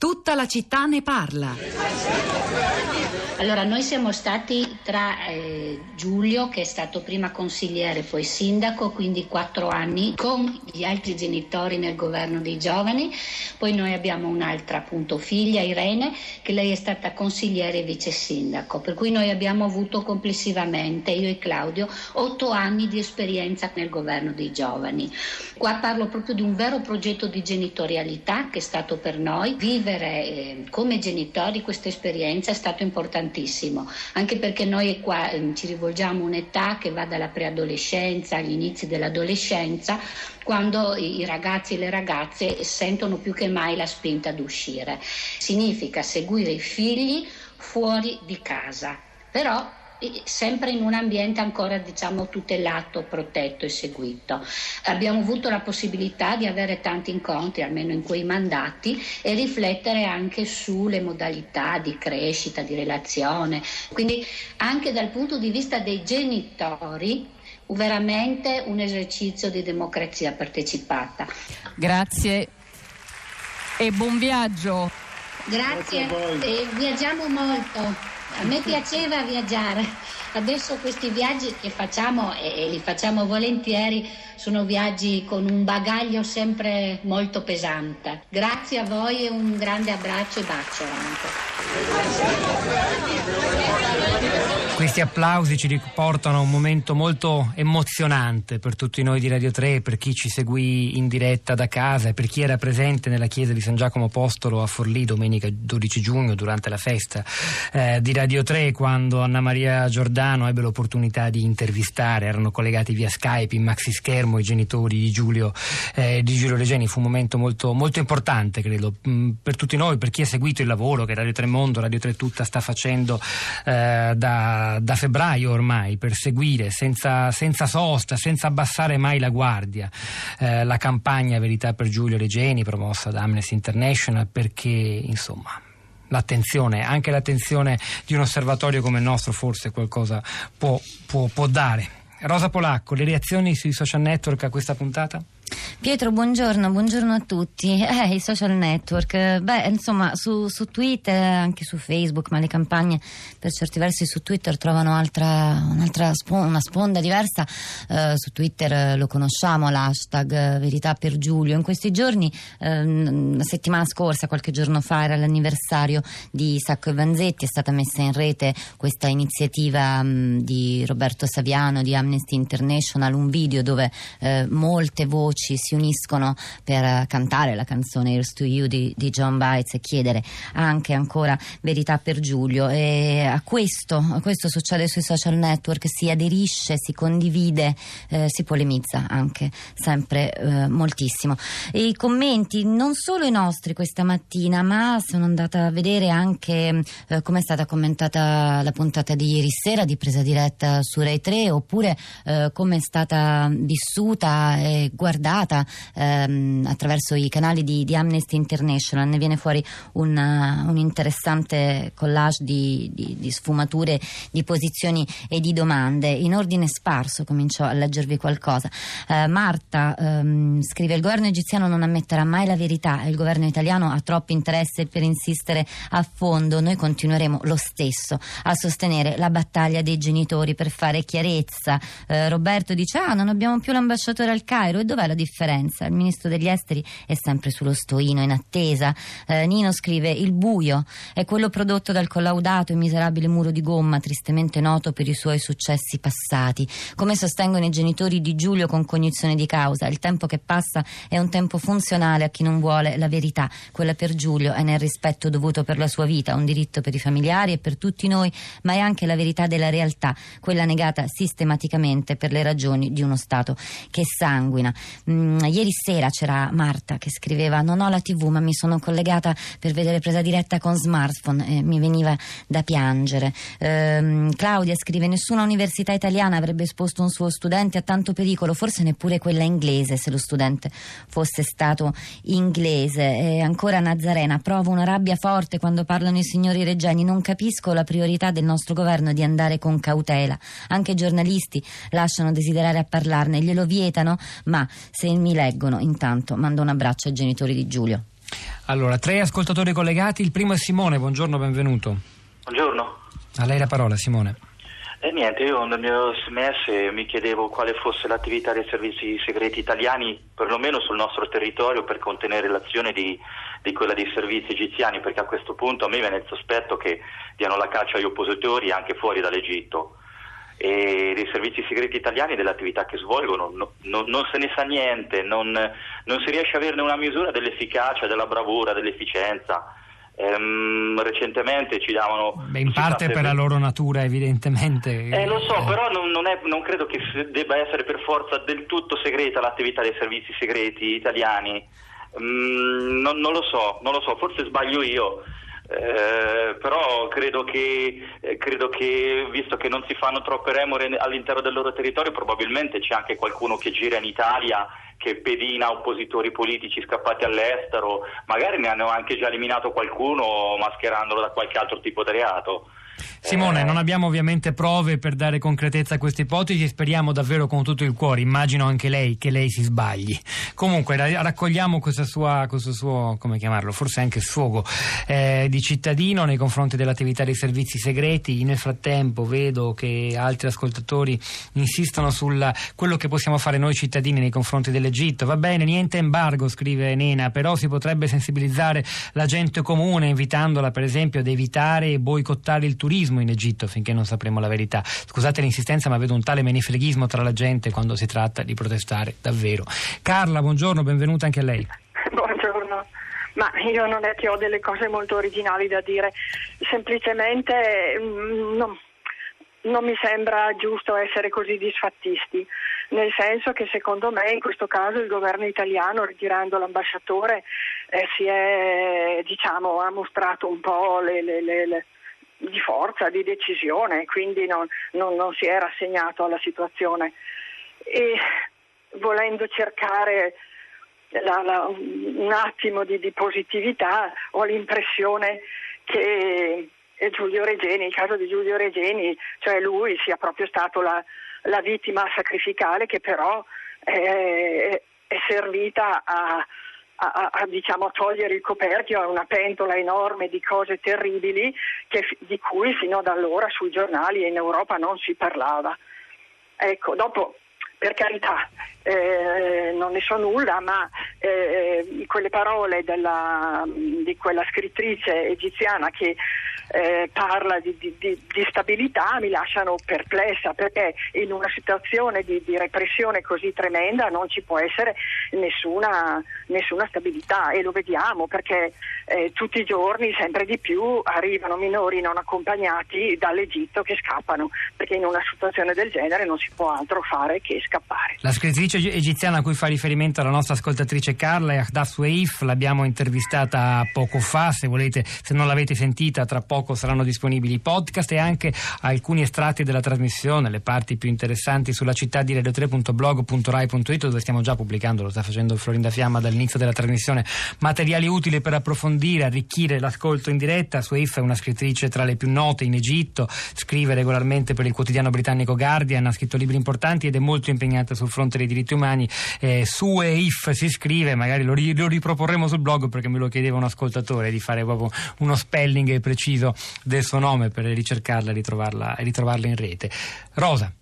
Tutta la città ne parla. Allora, noi siamo stati tra eh, Giulio, che è stato prima consigliere, poi sindaco, quindi quattro anni, con gli altri genitori nel governo dei giovani. Poi noi abbiamo un'altra appunto figlia, Irene, che lei è stata consigliere e vice sindaco. Per cui noi abbiamo avuto complessivamente, io e Claudio, otto anni di esperienza nel governo dei giovani. Qua parlo proprio di un vero progetto di genitorialità che è stato per noi vivere vivere eh, come genitori questa esperienza è stato importantissimo, anche perché noi qua eh, ci rivolgiamo a un'età che va dalla preadolescenza agli inizi dell'adolescenza, quando i ragazzi e le ragazze sentono più che mai la spinta ad uscire. Significa seguire i figli fuori di casa. Però sempre in un ambiente ancora diciamo tutelato, protetto e seguito. Abbiamo avuto la possibilità di avere tanti incontri, almeno in quei mandati, e riflettere anche sulle modalità di crescita, di relazione. Quindi anche dal punto di vista dei genitori veramente un esercizio di democrazia partecipata. Grazie e buon viaggio. Grazie, Grazie e viaggiamo molto. A me piaceva viaggiare, adesso questi viaggi che facciamo e, li facciamo volentieri sono viaggi con un bagaglio sempre molto pesante. Grazie a voi e un grande abbraccio e bacio anche. Questi applausi ci riportano a un momento molto emozionante per tutti noi di Radio 3, per chi ci seguì in diretta da casa e per chi era presente nella chiesa di San Giacomo Apostolo a Forlì domenica 12 giugno durante la festa eh, di Radio 3 quando Anna Maria Giordano ebbe l'opportunità di intervistare, erano collegati via Skype in maxi schermo i genitori di Giulio, eh, di Giulio Regeni. Fu un momento molto, molto importante, credo, mm, per tutti noi, per chi ha seguito il lavoro che Radio 3 Mondo, Radio 3 Tutta sta facendo eh, da da, febbraio ormai per seguire senza, senza, sosta, senza abbassare mai la guardia eh, la campagna Verità per Giulio Regeni promossa da Amnesty International perché insomma l'attenzione, anche l'attenzione di un osservatorio come il nostro forse qualcosa può, può, può dare. Rosa Polacco, le reazioni sui social network a questa puntata? Pietro, buongiorno, buongiorno a tutti. Eh, i social network, beh, insomma, su, su, Twitter, anche su Facebook, ma le campagne per certi versi su Twitter trovano altra, un'altra sponda, una sponda diversa. Eh, su Twitter eh, lo conosciamo, l'hashtag eh, Verità per Giulio. In questi giorni, eh, la settimana scorsa, qualche giorno fa, era l'anniversario di Sacco e Vanzetti, è stata messa in rete questa iniziativa mh, di Roberto Saviano di Amnesty International, un video dove eh, molte voci voci si uniscono per cantare la canzone Here's to You di, di John Bites e chiedere anche ancora verità per Giulio. E a questo, a questo succede sui social network, si aderisce, si condivide, eh, si polemizza anche sempre eh, moltissimo. E I commenti, non solo i nostri questa mattina, ma sono andata a vedere anche eh, come è stata commentata la puntata di ieri sera di presa diretta su Rai 3 oppure eh, come è stata vissuta e guardata guardata ehm, attraverso i canali di, di, Amnesty International, ne viene fuori una, un interessante collage di, di, di, sfumature, di posizioni e di domande. In ordine sparso comincio a leggervi qualcosa. Eh, Marta ehm, scrive: Il governo egiziano non ammetterà mai la verità e il governo italiano ha troppo interesse per insistere a fondo. Noi continueremo lo stesso a sostenere la battaglia dei genitori per fare chiarezza. Eh, Roberto dice: Ah, non abbiamo più l'ambasciatore al Cairo e dov'è la differenza. Il ministro degli esteri è sempre sullo stoino, in attesa. Eh, Nino scrive: Il buio è quello prodotto dal collaudato e miserabile muro di gomma, tristemente noto per i suoi successi passati. Come sostengono i genitori di Giulio con cognizione di causa, il tempo che passa è un tempo funzionale a chi non vuole la verità. Quella per Giulio è nel rispetto dovuto per la sua vita, un diritto per i familiari e per tutti noi, ma è anche la verità della realtà, quella negata sistematicamente per le ragioni di uno Stato che sanguina. Mm, ieri sera c'era Marta che scriveva non ho la tv ma mi sono collegata per vedere presa diretta con smartphone e mi veniva da piangere. Ehm, Claudia scrive nessuna università italiana avrebbe esposto un suo studente a tanto pericolo, forse neppure quella inglese se lo studente fosse stato inglese. E ancora Nazarena, provo una rabbia forte quando parlano i signori Reggiani, non capisco la priorità del nostro governo di andare con cautela. Anche i giornalisti lasciano desiderare a parlarne, glielo vietano, ma se mi leggono, intanto mando un abbraccio ai genitori di Giulio. Allora, tre ascoltatori collegati, il primo è Simone, buongiorno, benvenuto. Buongiorno. A lei la parola, Simone. Eh, niente, io nel mio sms mi chiedevo quale fosse l'attività dei servizi segreti italiani, perlomeno sul nostro territorio, per contenere l'azione di, di, quella dei servizi egiziani, perché a questo punto a me viene il sospetto che diano la caccia agli oppositori anche fuori dall'Egitto. E dei servizi segreti italiani dell'attività che svolgono no, no, non se ne sa niente, non, non si riesce a averne una misura dell'efficacia, della bravura, dell'efficienza. Ehm, recentemente ci davano... Beh, in parte per la loro natura evidentemente. Eh, lo so, però non, non, è, non, credo che debba essere per forza del tutto segreta l'attività dei servizi segreti italiani. Mm, non, non, lo so, non lo so, forse sbaglio io. Eh, però credo che, eh, credo che, visto che non si fanno troppe remore all'interno del loro territorio, probabilmente c'è anche qualcuno che gira in Italia che pedina oppositori politici scappati all'estero, magari ne hanno anche già eliminato qualcuno mascherandolo da qualche altro tipo di reato. Simone, eh... non abbiamo ovviamente prove per dare concretezza a questa ipotesi speriamo davvero con tutto il cuore, immagino anche lei che lei si sbagli. Comunque raccogliamo suo, questo suo come chiamarlo, forse anche sfogo eh, di cittadino nei confronti dell'attività dei servizi segreti. Nel frattempo vedo che altri ascoltatori insistono su quello che possiamo fare noi cittadini nei confronti dell'Egitto. Va bene, niente embargo, scrive Nena, però si potrebbe sensibilizzare la gente comune invitandola per esempio ad evitare e boicottare il turismo turismo in Egitto finché non sapremo la verità. Scusate l'insistenza, ma vedo un tale menefreghismo tra la gente quando si tratta di protestare davvero. Carla, buongiorno, benvenuta anche a lei. Buongiorno. Ma io non è che ho delle cose molto originali da dire, semplicemente mm, no, non mi sembra giusto essere così disfattisti, nel senso che secondo me in questo caso il governo italiano ritirando l'ambasciatore eh, si è, diciamo, ha mostrato un po' le, le, le di forza, di decisione, quindi non, non, non si è rassegnato alla situazione. E volendo cercare la, la, un attimo di, di, positività, ho l'impressione che Giulio Regeni, il caso di Giulio Regeni, cioè lui sia proprio stato la, la vittima sacrificale che però è, è servita a, a, a, diciamo, a, togliere il coperchio a una pentola enorme di cose terribili che, di cui fino ad allora sui giornali e in Europa non si parlava. Ecco, dopo, per carità, eh, non ne so nulla, ma eh, quelle parole della, di quella scrittrice egiziana che eh, parla di, di, di, stabilità mi lasciano perplessa perché in una situazione di, di repressione così tremenda non ci può essere nessuna, nessuna stabilità e lo vediamo perché eh, tutti i giorni sempre di più arrivano minori non accompagnati dall'Egitto che scappano perché in una situazione del genere non si può altro fare che scappare. La scrittrice egiziana a cui fa riferimento la nostra ascoltatrice Carla è Ahdaf Sueif, l'abbiamo intervistata poco fa, se volete, se non l'avete sentita tra poco saranno disponibili i podcast e anche alcuni estratti della trasmissione, le parti più interessanti sulla città di radio3.blog.rai.it dove stiamo già pubblicando, lo sta facendo Florinda Fiamma dall'inizio della trasmissione, materiali utili per approfondire, arricchire l'ascolto in diretta. Sueif è una scrittrice tra le più note in Egitto, scrive regolarmente per il quotidiano britannico Guardian, ha scritto libri importanti ed è molto impegnata sul fronte dei diritti umani. Eh, Sueif si scrive, magari lo, ri- lo riproporremo sul blog perché me lo chiedeva un ascoltatore di fare proprio uno spelling preciso del suo nome per ricercarla e ritrovarla, e ritrovarla in rete. Rosa.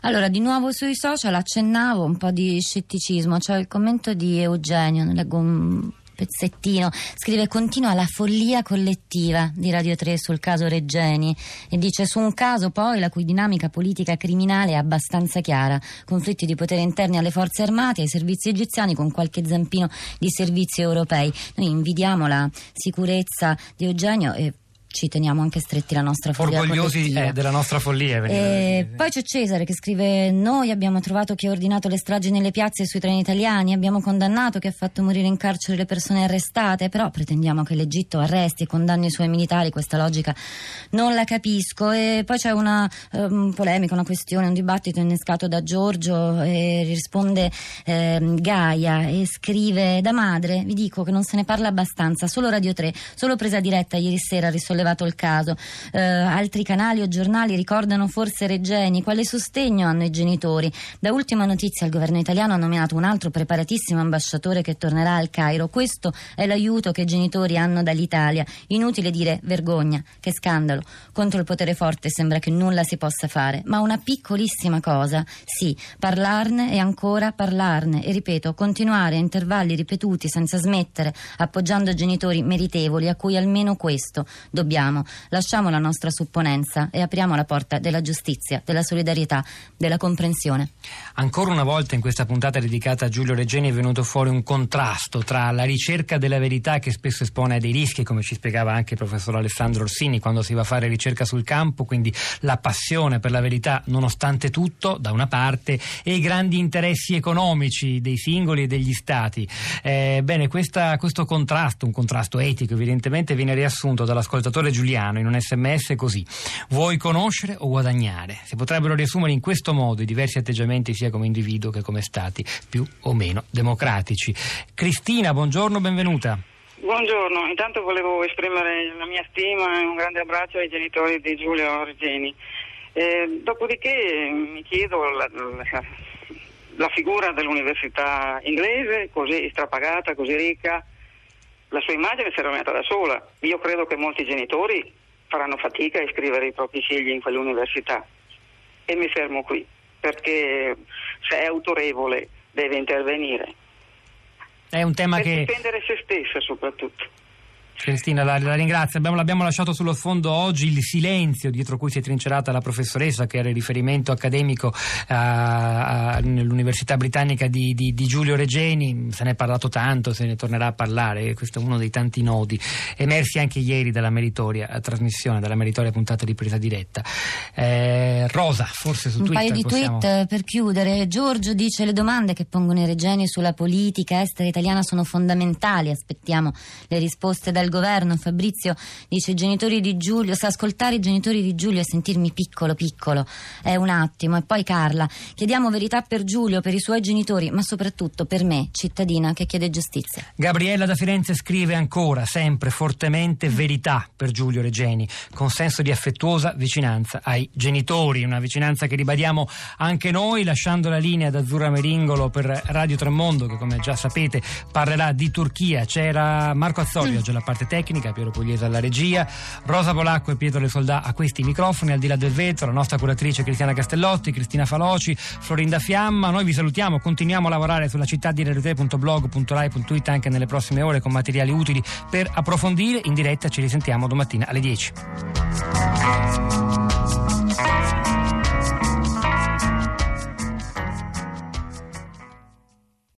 Allora, di nuovo sui social accennavo un po' di scetticismo, c'è cioè il commento di Eugenio, leggo un pezzettino, scrive continua la follia collettiva di Radio 3 sul caso Reggeni. E dice su un caso poi la cui dinamica politica criminale è abbastanza chiara, conflitti di potere interni alle forze armate, ai servizi egiziani con qualche zampino di servizi europei. Noi invidiamo la sicurezza di Eugenio e ci teniamo anche stretti la nostra follia. Orgogliosi eh, della nostra follia. Eh, poi c'è Cesare che scrive: Noi abbiamo trovato chi ha ordinato le stragi nelle piazze e sui treni italiani, abbiamo condannato chi ha fatto morire in carcere le persone arrestate, però pretendiamo che l'Egitto arresti e condanni i suoi militari. Questa logica non la capisco. E poi c'è una um, polemica, una questione, un dibattito innescato da Giorgio e risponde eh, Gaia e scrive: Da madre vi dico che non se ne parla abbastanza, solo Radio 3, solo presa diretta ieri sera a risollevare sollevato il caso. Eh, altri canali o giornali ricordano forse Reggeni. Quale sostegno hanno i genitori? Da ultima notizia il governo italiano ha nominato un altro preparatissimo ambasciatore che tornerà al Cairo. Questo è l'aiuto che i genitori hanno dall'Italia. Inutile dire vergogna, che scandalo. Contro il potere forte sembra che nulla si possa fare, ma una piccolissima cosa, sì, parlarne e ancora parlarne e ripeto, continuare a intervalli ripetuti senza smettere, appoggiando genitori meritevoli a cui almeno questo dobbiamo. Lasciamo la nostra supponenza e apriamo la porta della giustizia, della solidarietà, della comprensione. Ancora una volta in questa puntata dedicata a Giulio Reggeni è venuto fuori un contrasto tra la ricerca della verità che spesso espone a dei rischi, come ci spiegava anche il professor Alessandro Orsini quando si va a fare ricerca sul campo, quindi la passione per la verità nonostante tutto da una parte e i grandi interessi economici dei singoli e degli stati. Eh, bene, questa, questo contrasto, un contrasto etico evidentemente, viene riassunto dall'ascoltatore Giuliano in un sms così. Vuoi conoscere o guadagnare? Si potrebbero riassumere in questo modo i diversi atteggiamenti sia come individuo che come stati più o meno democratici. Cristina, buongiorno, benvenuta. Buongiorno, intanto volevo esprimere la mia stima e un grande abbraccio ai genitori di Giulio Regeni. Eh, dopodiché mi chiedo la, la figura dell'università inglese, così strapagata, così ricca, la sua immagine si è rovinata da sola. Io credo che molti genitori faranno fatica a iscrivere i propri figli in quell'università. E mi fermo qui, perché se è autorevole deve intervenire. È un tema per che... difendere se stessa soprattutto. Cristina, la, la ringrazio. Abbiamo, l'abbiamo lasciato sullo sfondo oggi il silenzio dietro cui si è trincerata la professoressa, che era il riferimento accademico a, a, nell'Università Britannica di, di, di, Giulio Regeni. Se ne è parlato tanto, se ne tornerà a parlare. Questo è uno dei tanti nodi emersi anche ieri dalla meritoria trasmissione, dalla meritoria puntata di presa diretta. Eh, Rosa, forse su Un Twitter. Un paio di possiamo... tweet per chiudere. Giorgio dice: Le domande che pongono i Regeni sulla politica estera italiana sono fondamentali. Aspettiamo le risposte dal governo. Fabrizio dice i genitori di Giulio, se ascoltare i genitori di Giulio e sentirmi piccolo piccolo è un attimo. E poi Carla, chiediamo verità per Giulio, per i suoi genitori, ma soprattutto per me, cittadina che chiede giustizia. Gabriella da Firenze scrive ancora, sempre fortemente, verità per Giulio Regeni, con senso di affettuosa vicinanza ai genitori, una vicinanza che ribadiamo anche noi, lasciando la linea ad Azzurra Meringolo per Radio Tremondo, che come già sapete parlerà di Turchia. C'era Marco Azzoli oggi alla parte tecnica, Piero Pugliese alla regia, Rosa Polacco e Pietro Le Soldà a questi microfoni, al di là del vetro, la nostra curatrice Cristiana Castellotti, Cristina Faloci, Florinda Fiamma. Noi vi salutiamo, continuiamo a lavorare sulla città di radio3.blog.rai.it anche nelle prossime ore con materiali utili per approfondire. In diretta ci risentiamo domattina alle 10.